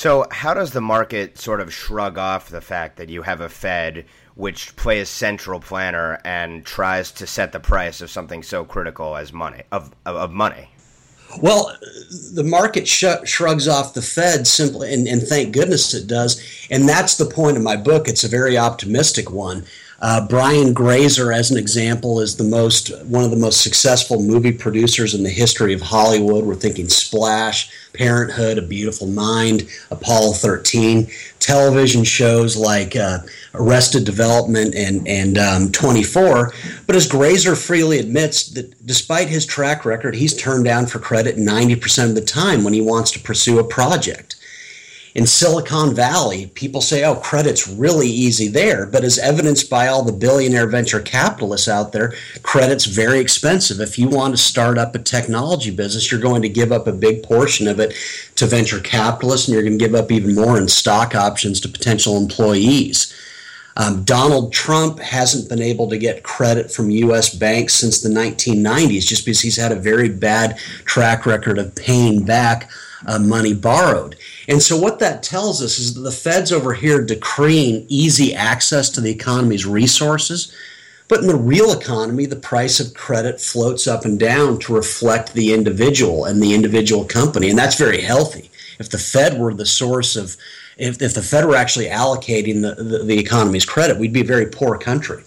So, how does the market sort of shrug off the fact that you have a Fed which plays central planner and tries to set the price of something so critical as money of of, money? Well, the market sh- shrugs off the Fed simply, and, and thank goodness it does. And that's the point of my book. It's a very optimistic one. Uh, Brian Grazer, as an example, is the most one of the most successful movie producers in the history of Hollywood. We're thinking Splash, Parenthood, A Beautiful Mind, Apollo 13, television shows like uh, Arrested Development and and um, 24. But as Grazer freely admits, that despite his track record, he's turned down for credit 90% of the time when he wants to pursue a project in Silicon Valley, people say, oh, credit's really easy there. But as evidenced by all the billionaire venture capitalists out there, credit's very expensive. If you want to start up a technology business, you're going to give up a big portion of it to venture capitalists, and you're going to give up even more in stock options to potential employees. Um, Donald Trump hasn't been able to get credit from U.S. banks since the 1990s just because he's had a very bad track record of paying back uh, money borrowed. And so, what that tells us is that the Fed's over here decreeing easy access to the economy's resources. But in the real economy, the price of credit floats up and down to reflect the individual and the individual company. And that's very healthy. If the Fed were the source of, if, if the Fed were actually allocating the, the, the economy's credit, we'd be a very poor country.